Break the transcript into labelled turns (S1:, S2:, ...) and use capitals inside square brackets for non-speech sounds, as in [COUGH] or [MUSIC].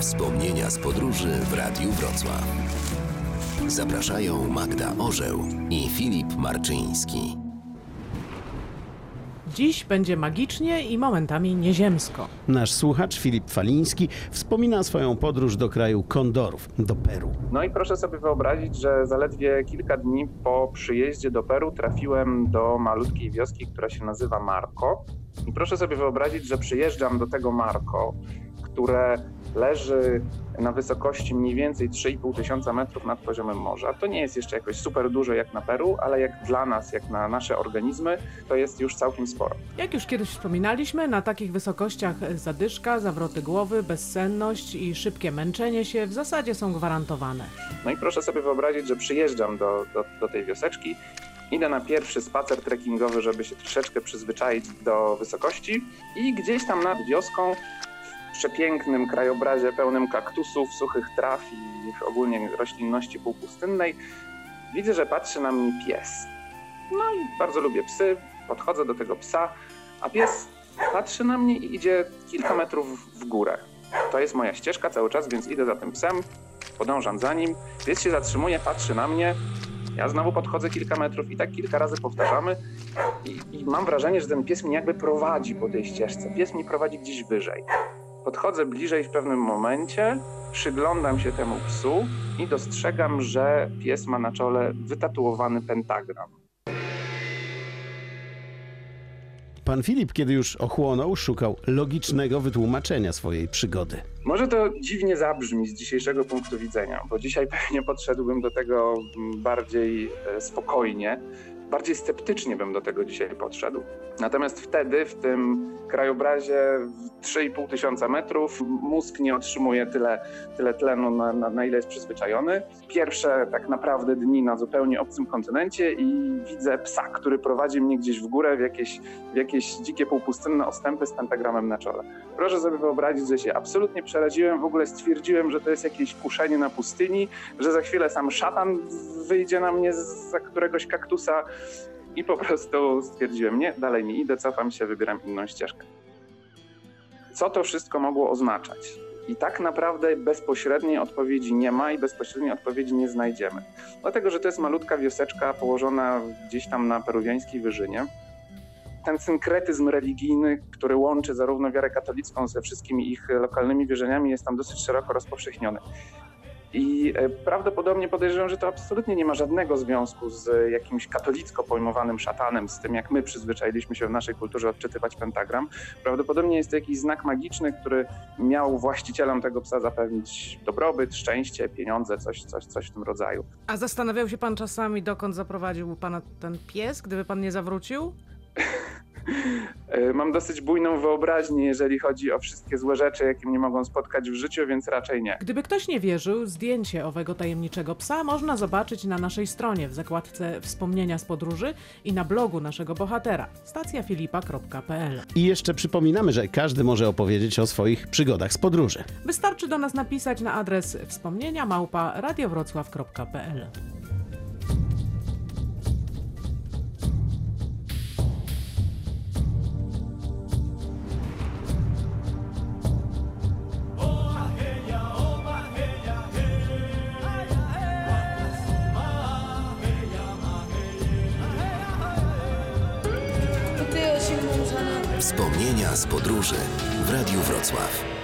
S1: Wspomnienia z podróży w Radiu Wrocław. Zapraszają Magda Orzeł i Filip Marczyński.
S2: Dziś będzie magicznie i momentami nieziemsko.
S3: Nasz słuchacz Filip Faliński wspomina swoją podróż do kraju kondorów, do Peru.
S4: No i proszę sobie wyobrazić, że zaledwie kilka dni po przyjeździe do Peru trafiłem do malutkiej wioski, która się nazywa Marco. I proszę sobie wyobrazić, że przyjeżdżam do tego Marco, które leży na wysokości mniej więcej 3,5 tysiąca metrów nad poziomem morza. To nie jest jeszcze jakoś super dużo jak na Peru, ale jak dla nas, jak na nasze organizmy, to jest już całkiem sporo.
S2: Jak już kiedyś wspominaliśmy, na takich wysokościach zadyszka, zawroty głowy, bezsenność i szybkie męczenie się w zasadzie są gwarantowane.
S4: No i proszę sobie wyobrazić, że przyjeżdżam do, do, do tej wioseczki, idę na pierwszy spacer trekkingowy, żeby się troszeczkę przyzwyczaić do wysokości i gdzieś tam nad wioską przepięknym krajobrazie pełnym kaktusów, suchych traw i ogólnie roślinności półpustynnej widzę, że patrzy na mnie pies. No i bardzo lubię psy, podchodzę do tego psa, a pies patrzy na mnie i idzie kilka metrów w górę. To jest moja ścieżka cały czas, więc idę za tym psem, podążam za nim. Pies się zatrzymuje, patrzy na mnie. Ja znowu podchodzę kilka metrów i tak kilka razy powtarzamy. I, I mam wrażenie, że ten pies mnie jakby prowadzi po tej ścieżce. Pies mnie prowadzi gdzieś wyżej. Podchodzę bliżej w pewnym momencie, przyglądam się temu psu i dostrzegam, że pies ma na czole wytatuowany pentagram.
S3: Pan Filip, kiedy już ochłonął, szukał logicznego wytłumaczenia swojej przygody.
S4: Może to dziwnie zabrzmi z dzisiejszego punktu widzenia, bo dzisiaj [LAUGHS] pewnie podszedłbym do tego bardziej e, spokojnie, bardziej sceptycznie bym do tego dzisiaj podszedł. Natomiast wtedy, w tym krajobrazie w 3,5 tysiąca metrów, mózg nie otrzymuje tyle, tyle tlenu, na, na, na ile jest przyzwyczajony. Pierwsze tak naprawdę dni na zupełnie obcym kontynencie i widzę psa, który prowadzi mnie gdzieś w górę w jakieś, w jakieś dzikie półpustynne ostępy z pentagramem na czole. Proszę sobie wyobrazić, że się absolutnie przeraziłem, w ogóle stwierdziłem, że to jest jakieś kuszenie na pustyni, że za chwilę sam szatan wyjdzie na mnie za któregoś kaktusa i po prostu stwierdziłem, nie, dalej nie idę, cofam się, wybieram inną ścieżkę. Co to wszystko mogło oznaczać? I tak naprawdę bezpośredniej odpowiedzi nie ma i bezpośredniej odpowiedzi nie znajdziemy. Dlatego, że to jest malutka wioseczka położona gdzieś tam na peruwiańskiej wyżynie. Ten synkretyzm religijny, który łączy zarówno wiarę katolicką ze wszystkimi ich lokalnymi wierzeniami, jest tam dosyć szeroko rozpowszechniony. I e, prawdopodobnie podejrzewam, że to absolutnie nie ma żadnego związku z jakimś katolicko pojmowanym szatanem, z tym jak my przyzwyczailiśmy się w naszej kulturze odczytywać pentagram. Prawdopodobnie jest to jakiś znak magiczny, który miał właścicielom tego psa zapewnić dobrobyt, szczęście, pieniądze, coś, coś, coś w tym rodzaju.
S2: A zastanawiał się pan czasami, dokąd zaprowadził pana ten pies, gdyby pan nie zawrócił?
S4: E, Mam dosyć bujną wyobraźnię, jeżeli chodzi o wszystkie złe rzeczy, jakie mnie mogą spotkać w życiu, więc raczej nie.
S2: Gdyby ktoś nie wierzył, zdjęcie owego tajemniczego psa można zobaczyć na naszej stronie w zakładce Wspomnienia z podróży i na blogu naszego bohatera stacjafilipa.pl.
S3: I jeszcze przypominamy, że każdy może opowiedzieć o swoich przygodach z podróży.
S2: Wystarczy do nas napisać na adres wspomnienia małpa radiowrocław.pl.
S1: Wspomnienia z podróży w Radiu Wrocław.